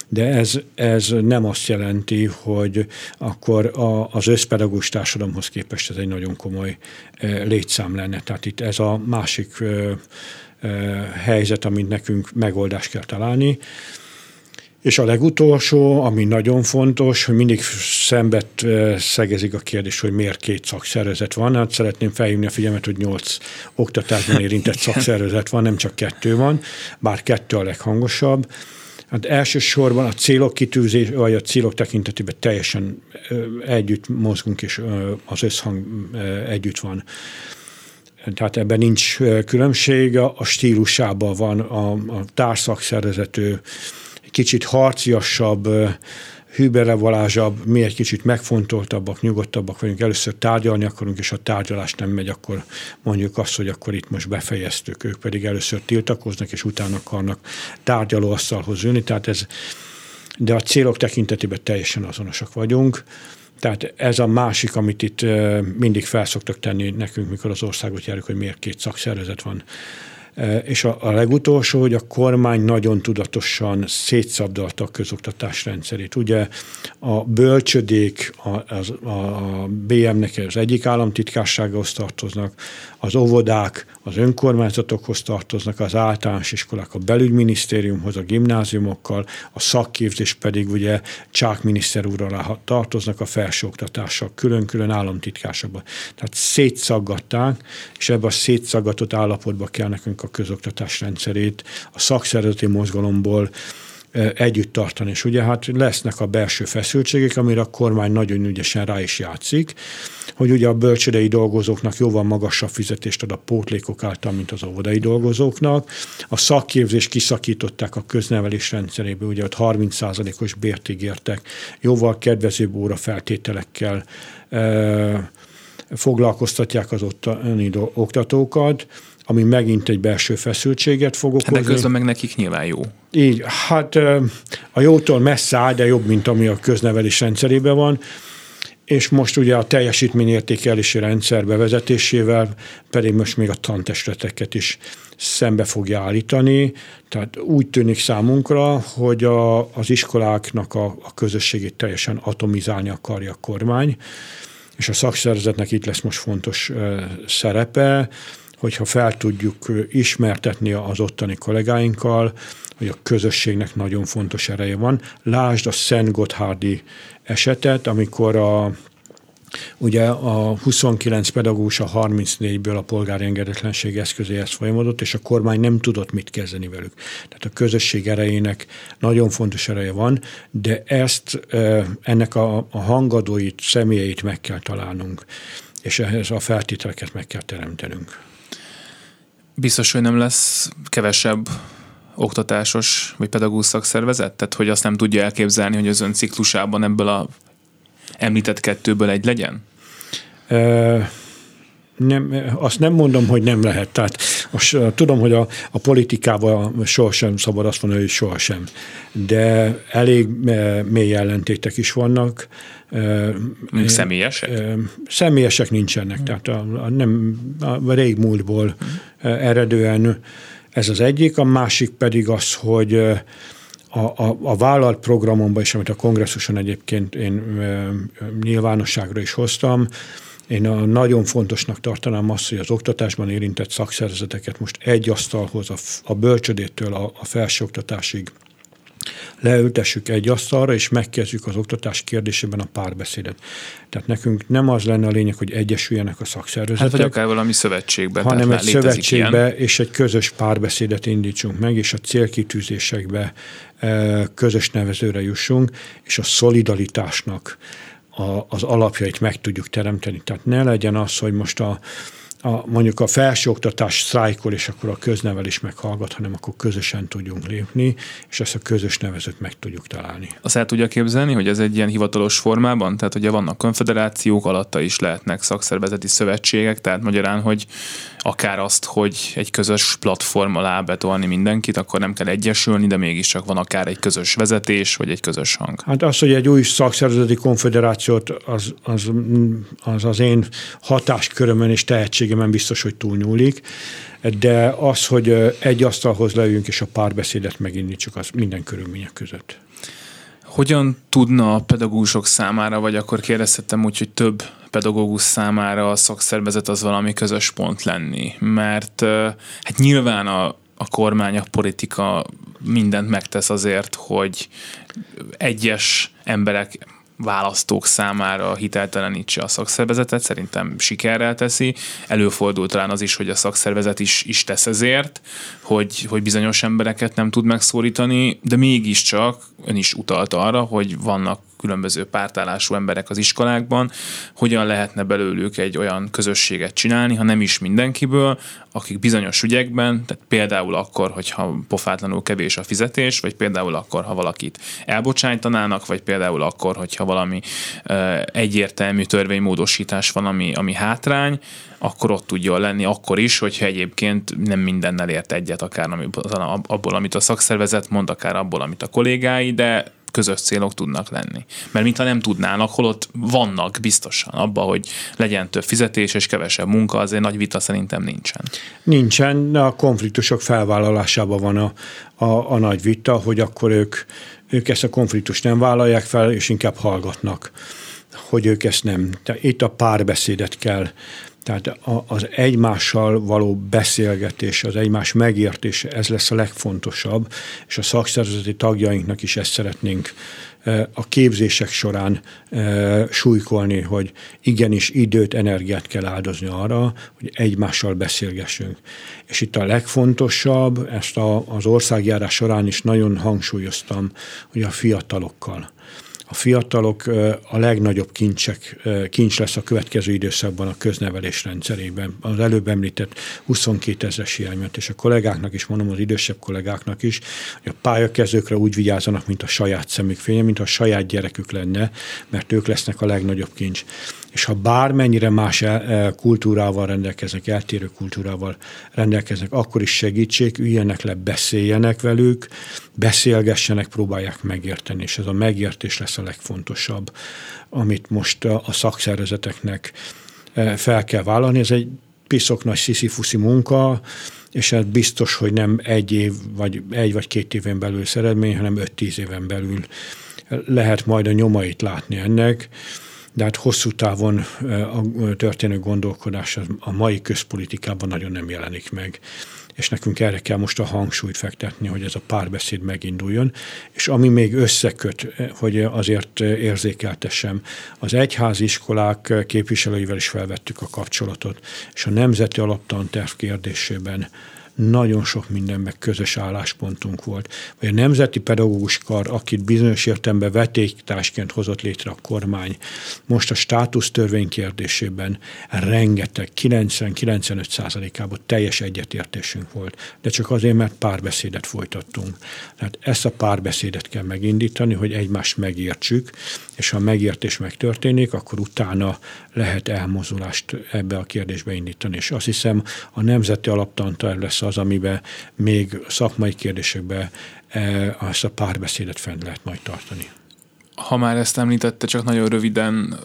de ez, ez nem azt jelenti, hogy akkor a, az összpedagógus társadalomhoz képest ez egy nagyon komoly uh, létszám lenne. Tehát itt ez a másik uh, helyzet, amit nekünk megoldást kell találni. És a legutolsó, ami nagyon fontos, hogy mindig szembet szegezik a kérdés, hogy miért két szakszervezet van. Hát szeretném felhívni a figyelmet, hogy nyolc oktatásban érintett szakszervezet van, nem csak kettő van, bár kettő a leghangosabb. Hát elsősorban a célok kitűzés, vagy a célok tekintetében teljesen együtt mozgunk, és az összhang együtt van. Tehát ebben nincs különbség, a stílusában van a, a társzakszervezető, kicsit harciasabb, hűberevalázsabb, mi egy kicsit megfontoltabbak, nyugodtabbak vagyunk, először tárgyalni akarunk, és ha tárgyalás nem megy, akkor mondjuk azt, hogy akkor itt most befejeztük, ők pedig először tiltakoznak, és utána akarnak tárgyalóasztalhoz ülni, tehát ez, de a célok tekintetében teljesen azonosak vagyunk. Tehát ez a másik, amit itt mindig felszoktak tenni nekünk, mikor az országot járjuk, hogy miért két szakszervezet van És a, a legutolsó, hogy a kormány nagyon tudatosan szétszabdalta a közoktatás rendszerét. Ugye a bölcsödék a, az, a BM-nek az egyik államtitkárságához tartoznak, az óvodák az önkormányzatokhoz tartoznak, az általános iskolák a belügyminisztériumhoz, a gimnáziumokkal, a szakképzés pedig ugye Csák miniszter úr alá tartoznak a felsőoktatással, külön-külön államtitkásokban. Tehát szétszaggatták, és ebbe a szétszaggatott állapotba kell nekünk a közoktatás rendszerét a szakszervezeti mozgalomból együtt tartani. És ugye hát lesznek a belső feszültségek, amire a kormány nagyon ügyesen rá is játszik, hogy ugye a bölcsődei dolgozóknak jóval magasabb fizetést ad a pótlékok által, mint az óvodai dolgozóknak. A szakképzés kiszakították a köznevelés rendszerébe, ugye ott 30%-os bért ígértek, jóval kedvezőbb óra feltételekkel foglalkoztatják az ottani oktatókat, ami megint egy belső feszültséget fog okozni. De közben meg nekik nyilván jó. Így, hát a jótól messze áll, de jobb, mint ami a köznevelés rendszerében van és most ugye a teljesítményértékelési rendszer bevezetésével pedig most még a tantestleteket is szembe fogja állítani. Tehát úgy tűnik számunkra, hogy a, az iskoláknak a, a közösségét teljesen atomizálni akarja a kormány, és a szakszervezetnek itt lesz most fontos szerepe, hogyha fel tudjuk ismertetni az ottani kollégáinkkal, hogy a közösségnek nagyon fontos ereje van. Lásd a Szent Gotthárdi esetet, amikor a Ugye a 29 pedagógus a 34-ből a polgári engedetlenség eszközéhez folyamodott, és a kormány nem tudott mit kezdeni velük. Tehát a közösség erejének nagyon fontos ereje van, de ezt ennek a, a hangadóit, személyeit meg kell találnunk, és ehhez a feltételeket meg kell teremtenünk. Biztos, hogy nem lesz kevesebb oktatásos vagy pedagógus szakszervezet? Tehát, hogy azt nem tudja elképzelni, hogy az ön ciklusában ebből a említett kettőből egy legyen? E- nem, azt nem mondom, hogy nem lehet. Tehát most, tudom, hogy a, a politikában sohasem szabad azt mondani, hogy sohasem. De elég mély ellentétek is vannak. Még személyesek? Személyesek nincsenek. Tehát a, a, nem, a régmúltból eredően ez az egyik. A másik pedig az, hogy a, a, a vállalt programomban is, amit a kongresszuson egyébként én nyilvánosságra is hoztam, én a, nagyon fontosnak tartanám azt, hogy az oktatásban érintett szakszervezeteket most egy asztalhoz, a, a bölcsödétől a, a felsőoktatásig leültessük egy asztalra, és megkezdjük az oktatás kérdésében a párbeszédet. Tehát nekünk nem az lenne a lényeg, hogy egyesüljenek a szakszervezetek. Hát vagy akár valami szövetségbe. Hanem egy szövetségbe ilyen. és egy közös párbeszédet indítsunk meg, és a célkitűzésekbe e, közös nevezőre jussunk, és a szolidaritásnak a, az alapjait meg tudjuk teremteni. Tehát ne legyen az, hogy most a, a, mondjuk a felsőoktatás sztrájkol, és akkor a köznevelés meghallgat, hanem akkor közösen tudjunk lépni, és ezt a közös nevezőt meg tudjuk találni. Azt el tudja képzelni, hogy ez egy ilyen hivatalos formában? Tehát ugye vannak konfederációk, alatta is lehetnek szakszervezeti szövetségek, tehát magyarán, hogy akár azt, hogy egy közös platform alá betolni mindenkit, akkor nem kell egyesülni, de mégiscsak van akár egy közös vezetés, vagy egy közös hang. Hát az, hogy egy új szakszervezeti konfederációt, az az, az, az én hatáskörömön és tehetségemen biztos, hogy túlnyúlik, de az, hogy egy asztalhoz leüljünk és a párbeszédet megindítsuk, az minden körülmények között. Hogyan tudna a pedagógusok számára, vagy akkor kérdezhettem úgy, hogy több pedagógus számára a szakszervezet az valami közös pont lenni? Mert hát nyilván a, a kormány, a politika mindent megtesz azért, hogy egyes emberek választók számára hiteltelenítse a szakszervezetet, szerintem sikerrel teszi. Előfordul talán az is, hogy a szakszervezet is, is tesz ezért, hogy, hogy bizonyos embereket nem tud megszólítani, de mégiscsak ön is utalt arra, hogy vannak különböző pártállású emberek az iskolákban, hogyan lehetne belőlük egy olyan közösséget csinálni, ha nem is mindenkiből, akik bizonyos ügyekben, tehát például akkor, hogyha pofátlanul kevés a fizetés, vagy például akkor, ha valakit elbocsájtanának, vagy például akkor, hogyha valami uh, egyértelmű törvénymódosítás van, ami, ami hátrány, akkor ott tudjon lenni, akkor is, hogyha egyébként nem mindennel ért egyet, akár abból, amit a szakszervezet mond, akár abból, amit a kollégái, de közös célok tudnak lenni. Mert mintha nem tudnának, holott vannak biztosan abban, hogy legyen több fizetés és kevesebb munka, azért nagy vita szerintem nincsen. Nincsen, a konfliktusok felvállalásában van a, a, a nagy vita, hogy akkor ők, ők ezt a konfliktust nem vállalják fel, és inkább hallgatnak, hogy ők ezt nem. Itt a párbeszédet kell tehát az egymással való beszélgetés, az egymás megértése, ez lesz a legfontosabb, és a szakszervezeti tagjainknak is ezt szeretnénk a képzések során súlykolni, hogy igenis időt, energiát kell áldozni arra, hogy egymással beszélgessünk. És itt a legfontosabb, ezt a, az országjárás során is nagyon hangsúlyoztam, hogy a fiatalokkal a fiatalok a legnagyobb kincsek, kincs lesz a következő időszakban a köznevelés rendszerében. Az előbb említett 22 ezeres hiánymet, és a kollégáknak is, mondom az idősebb kollégáknak is, hogy a pályakezőkre úgy vigyázzanak, mint a saját szemük fénye, mint a saját gyerekük lenne, mert ők lesznek a legnagyobb kincs és ha bármennyire más kultúrával rendelkeznek, eltérő kultúrával rendelkeznek, akkor is segítség, üljenek le, beszéljenek velük, beszélgessenek, próbálják megérteni, és ez a megértés lesz a legfontosabb, amit most a szakszervezeteknek e, fel kell vállalni. Ez egy piszok nagy sziszifuszi munka, és ez biztos, hogy nem egy év, vagy egy vagy két éven belül szeredmény, hanem öt-tíz éven belül lehet majd a nyomait látni ennek de hát hosszú távon a történő gondolkodás a mai közpolitikában nagyon nem jelenik meg. És nekünk erre kell most a hangsúlyt fektetni, hogy ez a párbeszéd meginduljon, és ami még összeköt, hogy azért érzékeltessem, az egyháziskolák képviselőivel is felvettük a kapcsolatot, és a Nemzeti Alaptanterv kérdésében nagyon sok mindenben közös álláspontunk volt. Vagy a Nemzeti Pedagógus Kar, akit bizonyos értelemben vetéktásként hozott létre a kormány, most a státusztörvény kérdésében rengeteg, 90-95 százalékában teljes egyetértésünk volt, de csak azért, mert párbeszédet folytattunk. Tehát ezt a párbeszédet kell megindítani, hogy egymást megértsük, és ha a megértés megtörténik, akkor utána lehet elmozulást ebbe a kérdésbe indítani. És azt hiszem, a Nemzeti Alaptanterv lesz az, amiben még szakmai kérdésekben azt a párbeszédet fenn lehet majd tartani ha már ezt említette, csak nagyon röviden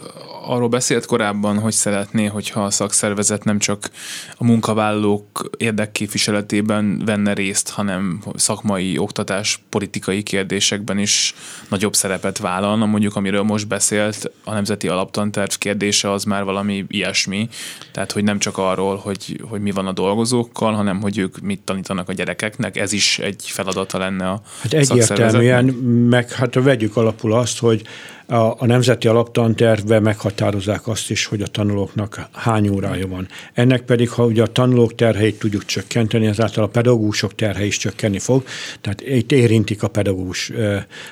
arról beszélt korábban, hogy szeretné, hogyha a szakszervezet nem csak a munkavállalók érdekképviseletében venne részt, hanem szakmai, oktatás, politikai kérdésekben is nagyobb szerepet vállalna. Mondjuk, amiről most beszélt, a Nemzeti Alaptanterv kérdése az már valami ilyesmi. Tehát, hogy nem csak arról, hogy, hogy mi van a dolgozókkal, hanem hogy ők mit tanítanak a gyerekeknek. Ez is egy feladata lenne a Hát egyértelműen, meg hát vegyük alapul azt, hogy a, a Nemzeti Alaptantervben meghatározzák azt is, hogy a tanulóknak hány órája van. Ennek pedig, ha ugye a tanulók terheit tudjuk csökkenteni, ezáltal a pedagógusok terhe is csökkenni fog, tehát itt érintik a pedagógus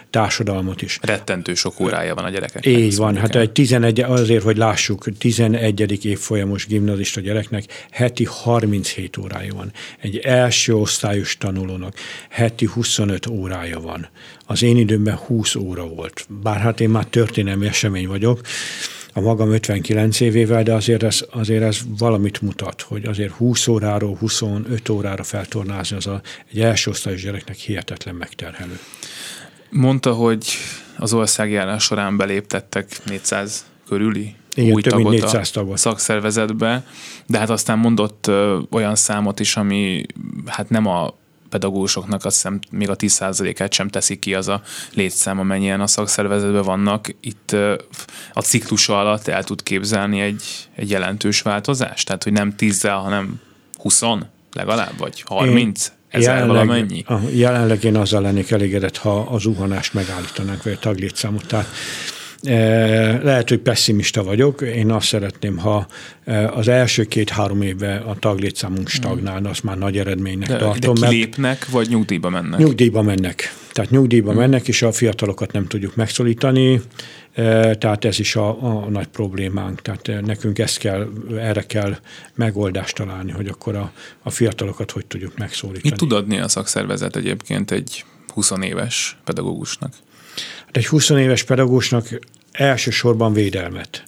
társadalmat is. Rettentő sok órája van a gyerekeknek. Így van, hát egy 11, azért, hogy lássuk, 11. évfolyamos gimnazista gyereknek heti 37 órája van. Egy első osztályos tanulónak heti 25 órája van. Az én időmben 20 óra volt. Bár hát én már történelmi esemény vagyok, a magam 59 évével, de azért ez, azért ez valamit mutat, hogy azért 20 óráról 25 órára feltornázni az a, egy első osztályos gyereknek hihetetlen megterhelő. Mondta, hogy az országjárás során beléptettek 400 körüli igen, új több tagot mint 400 tagot. a szakszervezetbe, de hát aztán mondott ö, olyan számot is, ami hát nem a pedagógusoknak azt hiszem még a 10%-át sem teszik ki az a létszám, amennyien a szakszervezetben vannak. Itt a ciklusa alatt el tud képzelni egy, egy jelentős változást? Tehát, hogy nem 10 hanem 20 legalább, vagy 30? Én ezer jelenleg, valamennyi? Jelenleg én azzal lennék elégedett, ha az zuhanást megállítanánk, vagy a taglétszámot. Tehát lehet, hogy pessimista vagyok, én azt szeretném, ha az első két-három évben a taglétszámunk stagnálna, azt már nagy eredménynek de, tartom. De kilépnek, vagy nyugdíjba mennek? Nyugdíjba mennek. Tehát nyugdíjba hmm. mennek, és a fiatalokat nem tudjuk megszólítani, tehát ez is a, a nagy problémánk. Tehát nekünk ezt kell, erre kell megoldást találni, hogy akkor a, a fiatalokat hogy tudjuk megszólítani. Mit tud adni a szakszervezet egyébként egy 20 éves pedagógusnak? Hát egy 20 éves pedagógusnak elsősorban védelmet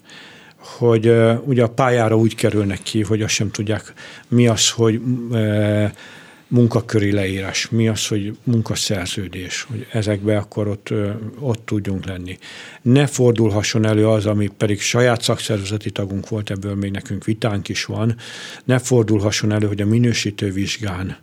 hogy uh, ugye a pályára úgy kerülnek ki, hogy azt sem tudják, mi az, hogy uh, munkaköri leírás, mi az, hogy munkaszerződés, hogy ezekbe akkor ott, ott tudjunk lenni. Ne fordulhasson elő az, ami pedig saját szakszervezeti tagunk volt, ebből még nekünk vitánk is van, ne fordulhasson elő, hogy a minősítő vizsgán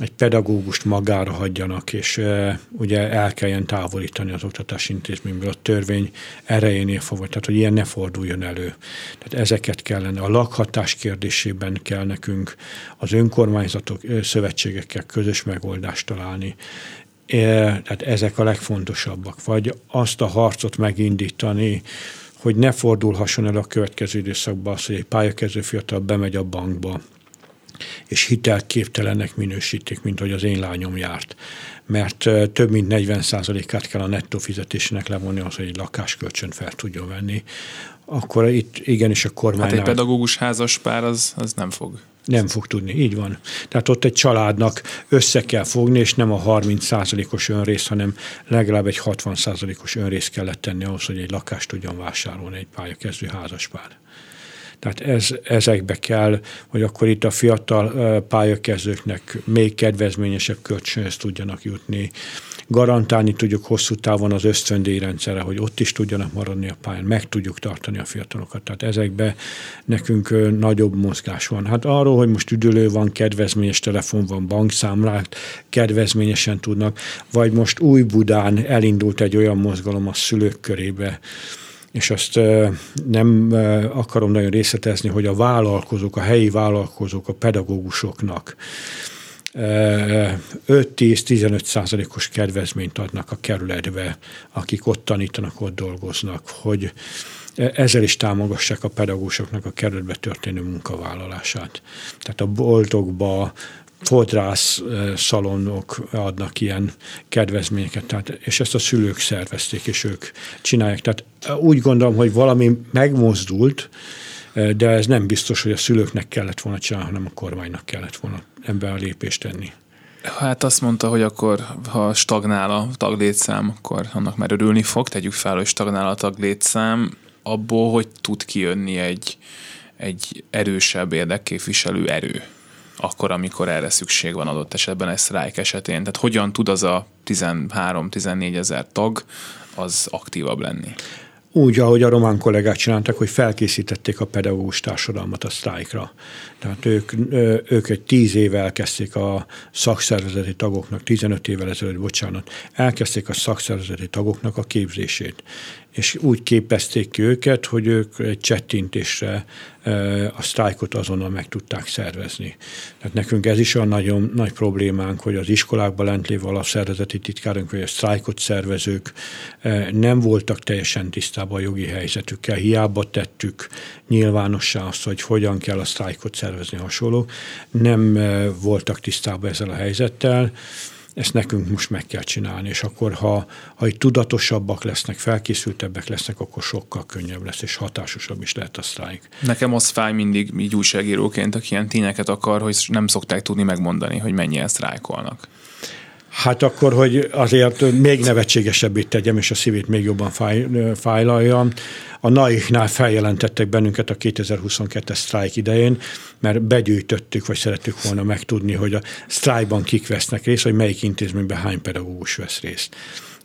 egy pedagógust magára hagyjanak, és e, ugye el kelljen távolítani az oktatási intézményből a törvény erejénél fogva, tehát hogy ilyen ne forduljon elő. Tehát ezeket kellene, a lakhatás kérdésében kell nekünk az önkormányzatok, szövetségekkel közös megoldást találni. E, tehát ezek a legfontosabbak. Vagy azt a harcot megindítani, hogy ne fordulhasson el a következő időszakban az, hogy egy pályakező fiatal bemegy a bankba, és hitelképtelennek minősítik, mint hogy az én lányom járt. Mert több mint 40%-át kell a nettó fizetésének levonni az, hogy egy lakáskölcsön fel tudjon venni. Akkor itt igenis a kormány... Hát egy pedagógus házas pár az, az nem fog nem fog tudni, így van. Tehát ott egy családnak össze kell fogni, és nem a 30%-os önrész, hanem legalább egy 60%-os önrész kellett tenni ahhoz, hogy egy lakást tudjon vásárolni egy pályakezdő házaspár. Tehát ez, ezekbe kell, hogy akkor itt a fiatal pályakezdőknek még kedvezményesebb kölcsönhöz tudjanak jutni. Garantálni tudjuk hosszú távon az ösztöndíjrendszerre, hogy ott is tudjanak maradni a pályán, meg tudjuk tartani a fiatalokat. Tehát ezekbe nekünk nagyobb mozgás van. Hát arról, hogy most üdülő van, kedvezményes telefon van, bankszámlát kedvezményesen tudnak, vagy most új Budán elindult egy olyan mozgalom a szülők körébe, és azt nem akarom nagyon részletezni, hogy a vállalkozók, a helyi vállalkozók, a pedagógusoknak 5-10-15 százalékos kedvezményt adnak a kerületbe, akik ott tanítanak, ott dolgoznak, hogy ezzel is támogassák a pedagógusoknak a kerületbe történő munkavállalását. Tehát a boltokba, fodrász szalonok adnak ilyen kedvezményeket, tehát, és ezt a szülők szervezték, és ők csinálják. Tehát úgy gondolom, hogy valami megmozdult, de ez nem biztos, hogy a szülőknek kellett volna csinálni, hanem a kormánynak kellett volna ebben a lépést tenni. Hát azt mondta, hogy akkor, ha stagnál a taglétszám, akkor annak már örülni fog. Tegyük fel, hogy stagnál a taglétszám. Abból, hogy tud kijönni egy, egy erősebb érdekképviselő erő akkor, amikor erre szükség van adott esetben egy sztrájk esetén. Tehát hogyan tud az a 13-14 ezer tag az aktívabb lenni? Úgy, ahogy a román kollégák csináltak, hogy felkészítették a pedagógus társadalmat a sztrájkra. Tehát ők, ők egy tíz éve elkezdték a szakszervezeti tagoknak, 15 évvel ezelőtt, bocsánat, elkezdték a szakszervezeti tagoknak a képzését és úgy képezték ki őket, hogy ők egy csettintésre a sztrájkot azonnal meg tudták szervezni. Tehát nekünk ez is a nagyon nagy problémánk, hogy az iskolákban lent lévő alapszervezeti titkárunk, vagy a sztrájkot szervezők nem voltak teljesen tisztában a jogi helyzetükkel. Hiába tettük nyilvánossá azt, hogy hogyan kell a sztrájkot szervezni hasonló. Nem voltak tisztában ezzel a helyzettel ezt nekünk most meg kell csinálni, és akkor ha, ha itt tudatosabbak lesznek, felkészültebbek lesznek, akkor sokkal könnyebb lesz, és hatásosabb is lehet a sztrájk. Nekem az fáj mindig így újságíróként, aki ilyen tényeket akar, hogy nem szokták tudni megmondani, hogy mennyien sztrájkolnak. Hát akkor, hogy azért még nevetségesebbé tegyem, és a szívét még jobban fáj, fájlaljam. A NAIK-nál feljelentettek bennünket a 2022-es sztrájk idején, mert begyűjtöttük, vagy szerettük volna megtudni, hogy a sztrájkban kik vesznek részt, vagy melyik intézményben hány pedagógus vesz részt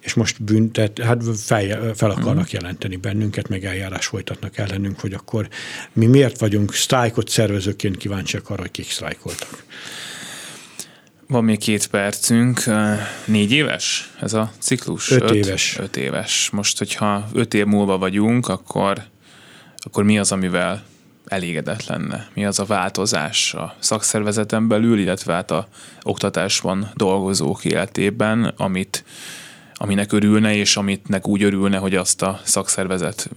és most büntet, hát fel, fel akarnak uh-huh. jelenteni bennünket, meg eljárás folytatnak ellenünk, hogy akkor mi miért vagyunk sztrájkot szervezőként kíváncsiak arra, hogy kik sztrájkoltak. Van még két percünk. Négy éves ez a ciklus? Öt, öt éves. Öt éves. Most, hogyha öt év múlva vagyunk, akkor, akkor mi az, amivel elégedett lenne? Mi az a változás a szakszervezeten belül, illetve hát a oktatásban dolgozók életében, amit, aminek örülne, és amitnek úgy örülne, hogy azt a szakszervezet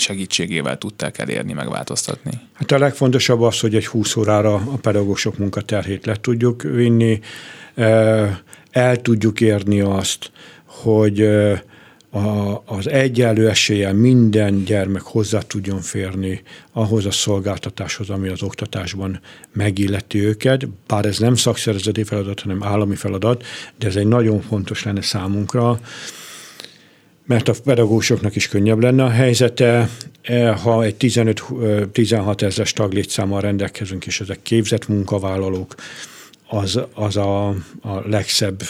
segítségével tudták elérni, megváltoztatni? Hát a legfontosabb az, hogy egy 20 órára a pedagógusok munkaterhét le tudjuk vinni, el tudjuk érni azt, hogy a, az egyenlő eséllyel minden gyermek hozzá tudjon férni ahhoz a szolgáltatáshoz, ami az oktatásban megilleti őket, bár ez nem szakszervezeti feladat, hanem állami feladat, de ez egy nagyon fontos lenne számunkra, mert a pedagógusoknak is könnyebb lenne a helyzete, e, ha egy 15-16 ezeres taglétszámmal rendelkezünk, és ezek képzett munkavállalók, az, az a, a legszebb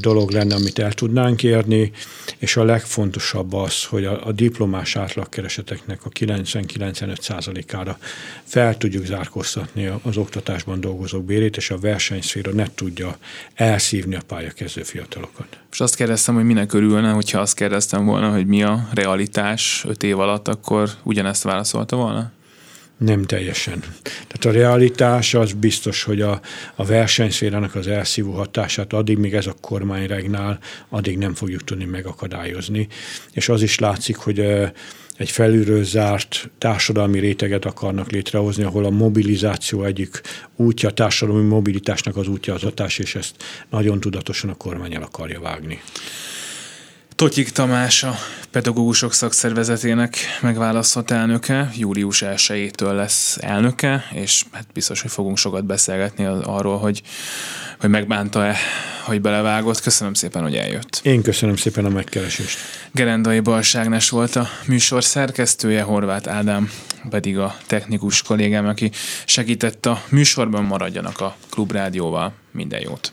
dolog lenne, amit el tudnánk érni, és a legfontosabb az, hogy a, a diplomás átlagkereseteknek a 90-95%-ára fel tudjuk zárkóztatni az oktatásban dolgozók bérét, és a versenyszféra ne tudja elszívni a pályakezdő fiatalokat. És azt kérdeztem, hogy minek örülne, hogyha azt kérdeztem volna, hogy mi a realitás öt év alatt, akkor ugyanezt válaszolta volna? Nem teljesen. Tehát a realitás az biztos, hogy a, a versenyszférának az elszívó hatását addig, míg ez a kormány regnál, addig nem fogjuk tudni megakadályozni. És az is látszik, hogy egy felülről zárt társadalmi réteget akarnak létrehozni, ahol a mobilizáció egyik útja, a társadalmi mobilitásnak az útja az hatás, és ezt nagyon tudatosan a kormány el akarja vágni. Totyik Tamás a pedagógusok szakszervezetének megválasztott elnöke, július 1 lesz elnöke, és hát biztos, hogy fogunk sokat beszélgetni arról, hogy, hogy megbánta-e, hogy belevágott. Köszönöm szépen, hogy eljött. Én köszönöm szépen a megkeresést. Gerendai Balságnes volt a műsor szerkesztője, Horváth Ádám pedig a technikus kollégám, aki segített a műsorban, maradjanak a Klubrádióval. Minden jót!